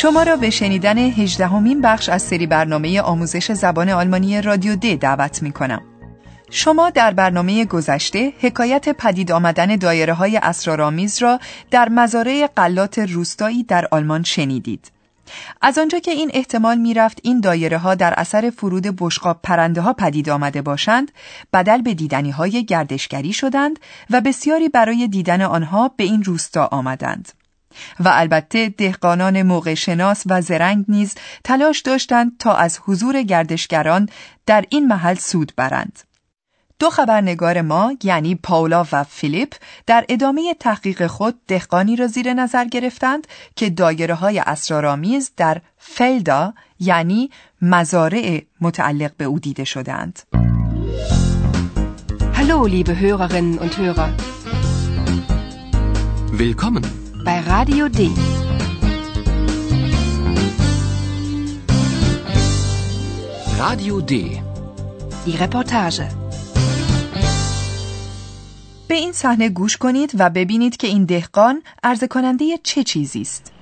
شما را به شنیدن هجدهمین بخش از سری برنامه آموزش زبان آلمانی رادیو د دعوت می کنم. شما در برنامه گذشته حکایت پدید آمدن دایره های اسرارآمیز را در مزارع قلات روستایی در آلمان شنیدید. از آنجا که این احتمال می‌رفت این دایره ها در اثر فرود بشقاب پرنده ها پدید آمده باشند بدل به دیدنی های گردشگری شدند و بسیاری برای دیدن آنها به این روستا آمدند و البته دهقانان موقع شناس و زرنگ نیز تلاش داشتند تا از حضور گردشگران در این محل سود برند دو خبرنگار ما یعنی پاولا و فیلیپ در ادامه تحقیق خود دهقانی را زیر نظر گرفتند که دایره های اسرارآمیز در فلدا یعنی مزارع متعلق به او دیده شدند. Hallo, liebe Hörerinnen und Hörer. Willkommen bei Radio D. Radio D. Die Reportage. به این صحنه گوش کنید و ببینید که این دهقان عرضه کننده چه چیزی است.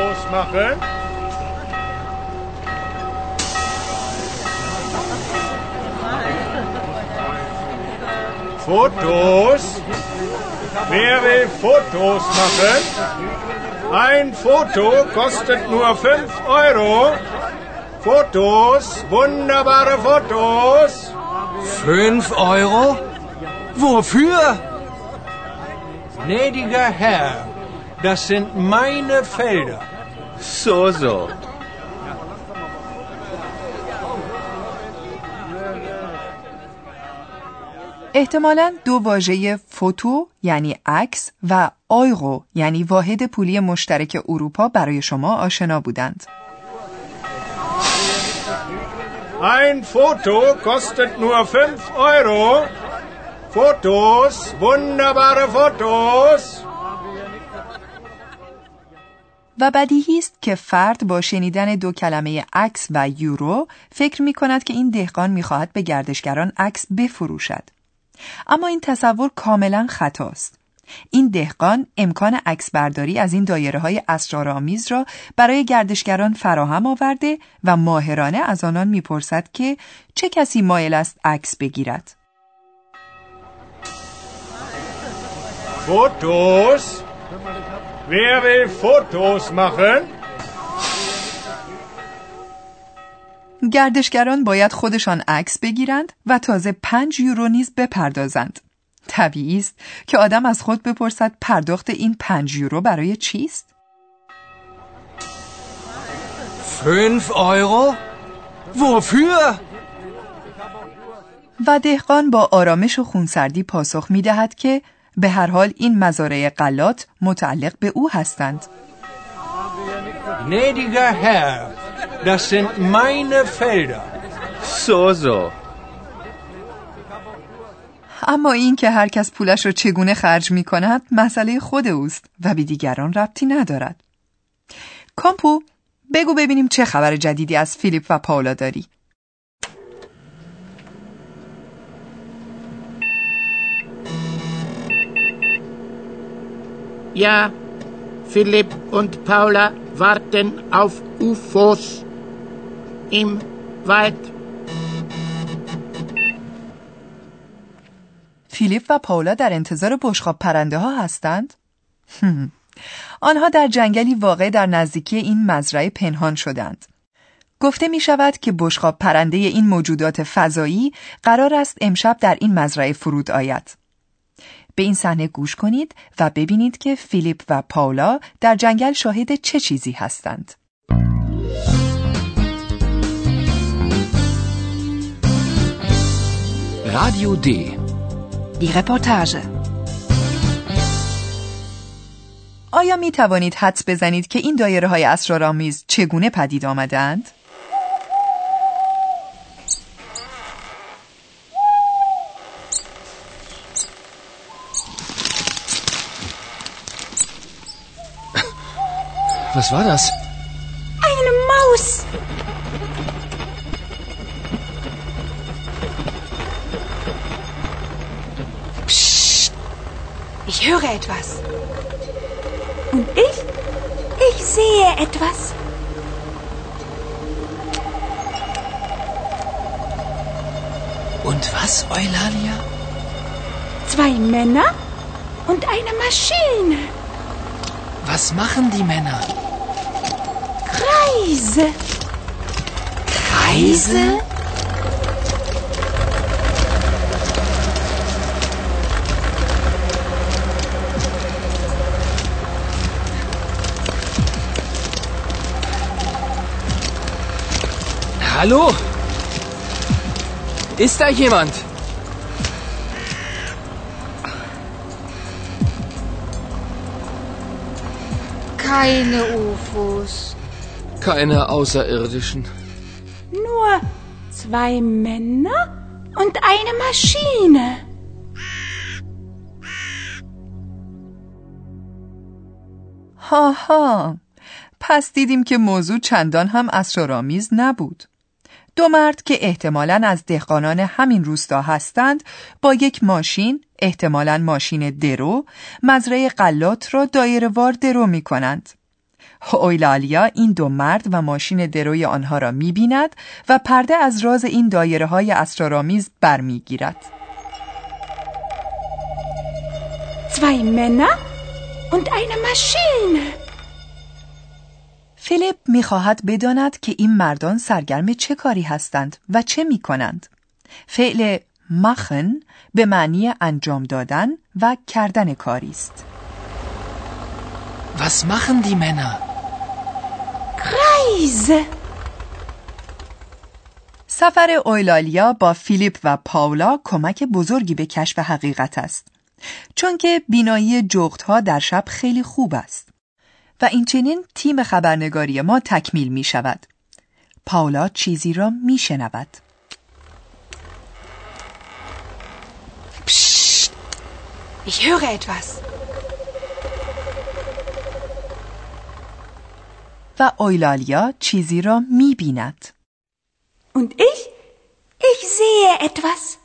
Fotos machen? Fotos? Wer will Fotos machen? Ein Foto kostet nur 5 Euro. Fotos, wunderbare Fotos. Fünf Euro? Wofür? Gnädiger Herr, das sind meine Felder. So, so. احتمالا دو واژه فوتو یعنی عکس و آیرو یعنی واحد پولی مشترک اروپا برای شما آشنا بودند. Ein Foto kostet nur 5 Euro. Fotos, wunderbare Fotos. و بدیهی است که فرد با شنیدن دو کلمه عکس و یورو فکر می کند که این دهقان می خواهد به گردشگران عکس بفروشد. اما این تصور کاملا خطاست. این دهقان امکان عکس برداری از این دایره های اسرارآمیز را برای گردشگران فراهم آورده و ماهرانه از آنان می‌پرسد که چه کسی مایل است عکس بگیرد. Fotos? Wer will Fotos machen? گردشگران باید خودشان عکس بگیرند و تازه پنج یورو نیز بپردازند. طبیعی است که آدم از خود بپرسد پرداخت این پنج یورو برای چیست؟ Fünf Euro? Wofür? و dehqan با آرامش و خونسردی پاسخ می دهد که به هر حال این مزارع قلات متعلق به او هستند. Gnädiger Herr, das sind meine Felder. So, so. اما این که هر کس پولش را چگونه خرج می کند مسئله خود اوست و به دیگران ربطی ندارد. کامپو بگو ببینیم چه خبر جدیدی از فیلیپ و پاولا داری. Ja, Philipp und Paula warten auf UFOs im Wald. فیلیپ و پاولا در انتظار بشقاب پرنده ها هستند؟ آنها در جنگلی واقع در نزدیکی این مزرعه پنهان شدند. گفته می شود که بشقاب پرنده این موجودات فضایی قرار است امشب در این مزرعه فرود آید. به این صحنه گوش کنید و ببینید که فیلیپ و پاولا در جنگل شاهد چه چیزی هستند. رادیو دی دی رپورتاج آیا می توانید حدس بزنید که این دایره های اسرارآمیز چگونه پدید آمدند؟ Was war das? Eine Maus! Psst! Ich höre etwas. Und ich? Ich sehe etwas. Und was, Eulalia? Zwei Männer und eine Maschine. Was machen die Männer? Kreise. Kreise? Hallo? Ist da jemand? Keine UFOs. Keine Außerirdischen. Nur zwei Männer und eine Maschine. ها ها پس دیدیم که موضوع چندان هم اسرارآمیز نبود دو مرد که احتمالاً از دهقانان همین روستا هستند با یک ماشین احتمالاً ماشین درو مزرعه قلات را دایره وار درو می کنند اویلالیا این دو مرد و ماشین دروی آنها را می بیند و پرده از راز این دایره های اسرارآمیز برمیگیرد. Zwei Männer und eine Maschine. فیلیپ می‌خواهد بداند که این مردان سرگرم چه کاری هستند و چه می کنند. فعل مخن به معنی انجام دادن و کردن کاری است. Was machen die Männer? Kreise. سفر اویلالیا با فیلیپ و پاولا کمک بزرگی به کشف حقیقت است. چون که بینایی جغتها در شب خیلی خوب است. و این چنین تیم خبرنگاری ما تکمیل می شود. پاولا چیزی را می شنود. Ich höre etwas. و اویلالیا چیزی را می بیند. Und ich? Ich sehe etwas.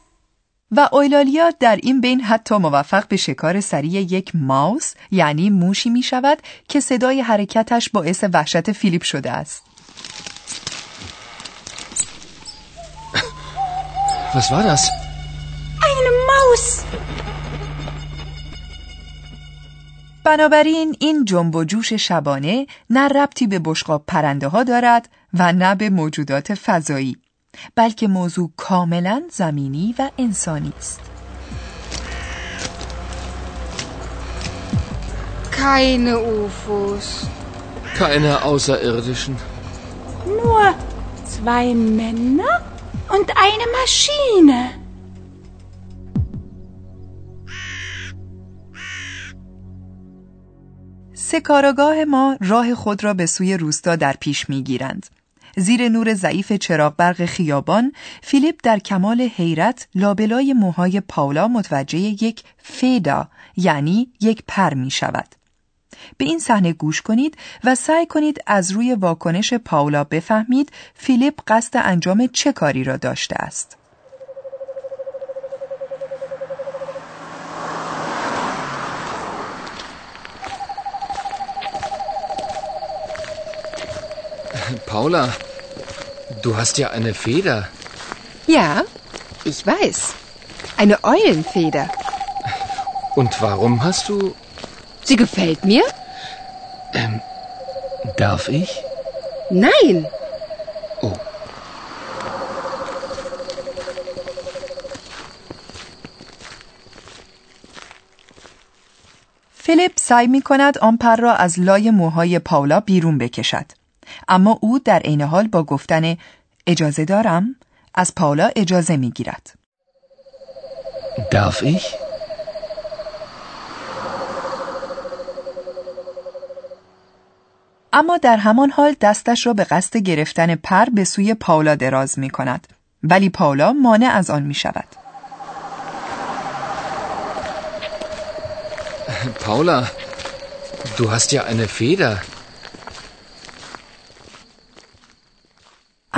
و اویلالیا در این بین حتی موفق به شکار سریع یک ماوس یعنی موشی می شود که صدای حرکتش باعث وحشت فیلیپ شده است. Was war das? Eine Maus. بنابراین این جنب و جوش شبانه نه ربطی به بشقاب پرنده ها دارد و نه به موجودات فضایی بلکه موضوع کاملا زمینی و انسانی است. Keine UFOs. Keine Außerirdischen. Nur zwei Männer und eine Maschine. کاراگاه ما راه خود را به سوی روستا در پیش می گیرند. زیر نور ضعیف چراغ برق خیابان فیلیپ در کمال حیرت لابلای موهای پاولا متوجه یک فیدا یعنی یک پر می شود. به این صحنه گوش کنید و سعی کنید از روی واکنش پاولا بفهمید فیلیپ قصد انجام چه کاری را داشته است. Paula, du hast ja eine Feder. Ja, ich weiß. Eine Eulenfeder. Und warum hast du... Sie gefällt mir? Ähm, darf ich? Nein. Oh. فیلیپ سعی می کند آن پر را از لای موهای پاولا بیرون بکشد. اما او در عین حال با گفتن اجازه دارم از پاولا اجازه می گیرد. Darf ich? اما در همان حال دستش را به قصد گرفتن پر به سوی پاولا دراز می کند. ولی پاولا مانع از آن می شود. Paula, du hast ja eine Feder.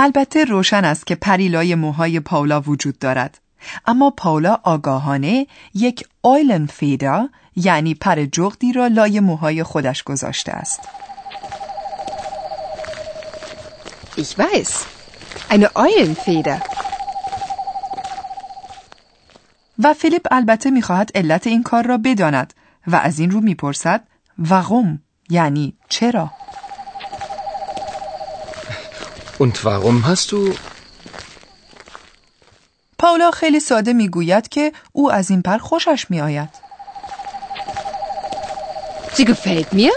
البته روشن است که پریلای موهای پاولا وجود دارد. اما پاولا آگاهانه یک آیلن فیدا یعنی پر جغدی را لای موهای خودش گذاشته است. Ich weiß. Eine Eulenfeder. و فیلیپ البته می‌خواهد علت این کار را بداند و از این رو می‌پرسد وقوم یعنی چرا؟ Und warum hast du... پاولا خیلی ساده می‌گوید که او از این پر خوشش میآید. Sie gefällt mir?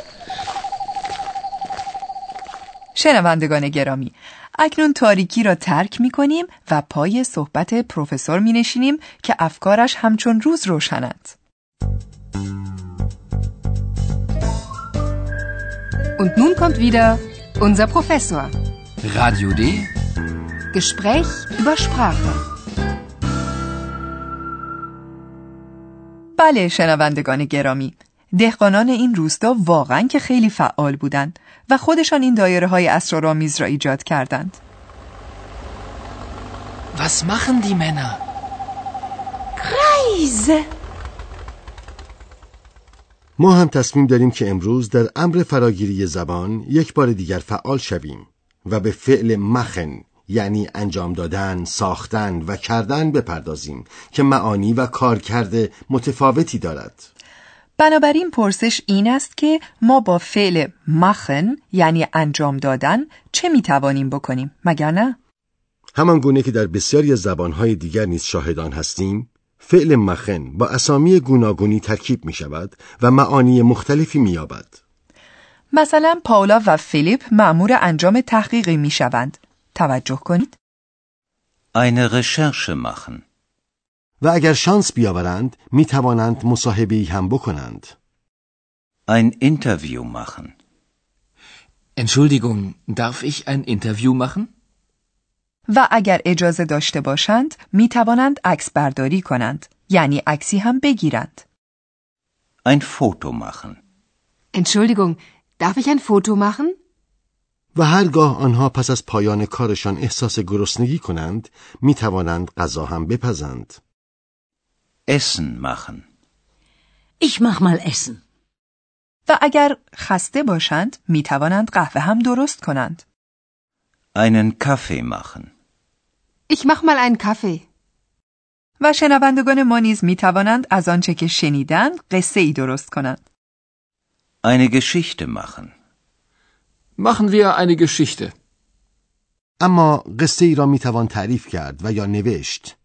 شنوندگان گرامی اکنون تاریکی را ترک می کنیم و پای صحبت پروفسور می نشینیم که افکارش همچون روز روشنند. Und nun kommt wieder unser Professor. Radio D? Gespräch über Sprache. بله شنوندگان گرامی دهقانان این روستا واقعا که خیلی فعال بودند و خودشان این دایره های اسرارآمیز را ایجاد کردند. Was machen die Männer? Reise. ما هم تصمیم داریم که امروز در امر فراگیری زبان یک بار دیگر فعال شویم و به فعل مخن یعنی انجام دادن، ساختن و کردن بپردازیم که معانی و کارکرد متفاوتی دارد. بنابراین پرسش این است که ما با فعل مخن یعنی انجام دادن چه می توانیم بکنیم مگر نه؟ همان گونه که در بسیاری از زبانهای دیگر نیز شاهدان هستیم فعل مخن با اسامی گوناگونی ترکیب می شود و معانی مختلفی می یابد. مثلا پاولا و فیلیپ معمور انجام تحقیقی می شوند. توجه کنید. Eine Recherche machen. و اگر شانس بیاورند می توانند مصاحبه هم بکنند. Ein Interview machen. Entschuldigung, darf ich ein Interview machen? و اگر اجازه داشته باشند می توانند عکس برداری کنند یعنی عکسی هم بگیرند. Ein Foto machen. Entschuldigung, darf ich ein Foto machen? و هرگاه آنها پس از پایان کارشان احساس گرسنگی کنند می توانند غذا هم بپزند. Essen machen. Ich mach mal Essen. و اگر خسته باشند می توانند قهوه هم درست کنند. Einen Kaffee machen. Ich mach mal einen Kaffee. و شنوندگان ما نیز می توانند از آنچه که شنیدند قصه ای درست کنند. Eine Geschichte machen. Machen wir eine Geschichte. اما قصه ای را می توان تعریف کرد و یا نوشت.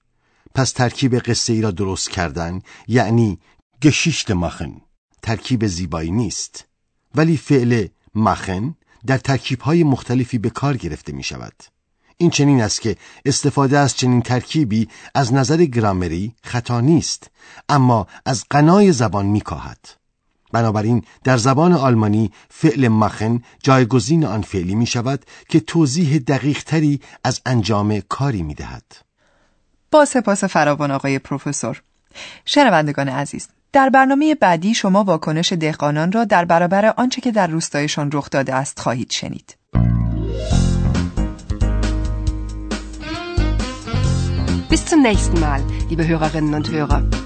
پس ترکیب قصه ای را درست کردن یعنی گشیشت مخن ترکیب زیبایی نیست ولی فعل مخن در ترکیب های مختلفی به کار گرفته می شود. این چنین است که استفاده از چنین ترکیبی از نظر گرامری خطا نیست اما از قنای زبان می کاهد. بنابراین در زبان آلمانی فعل مخن جایگزین آن فعلی می شود که توضیح دقیق تری از انجام کاری می دهد. با سپاس فراوان آقای پروفسور. شنوندگان عزیز، در برنامه بعدی شما واکنش دهقانان را در برابر آنچه که در روستایشان رخ داده است خواهید شنید. Bis zum nächsten Mal, liebe Hörerinnen und Hörer.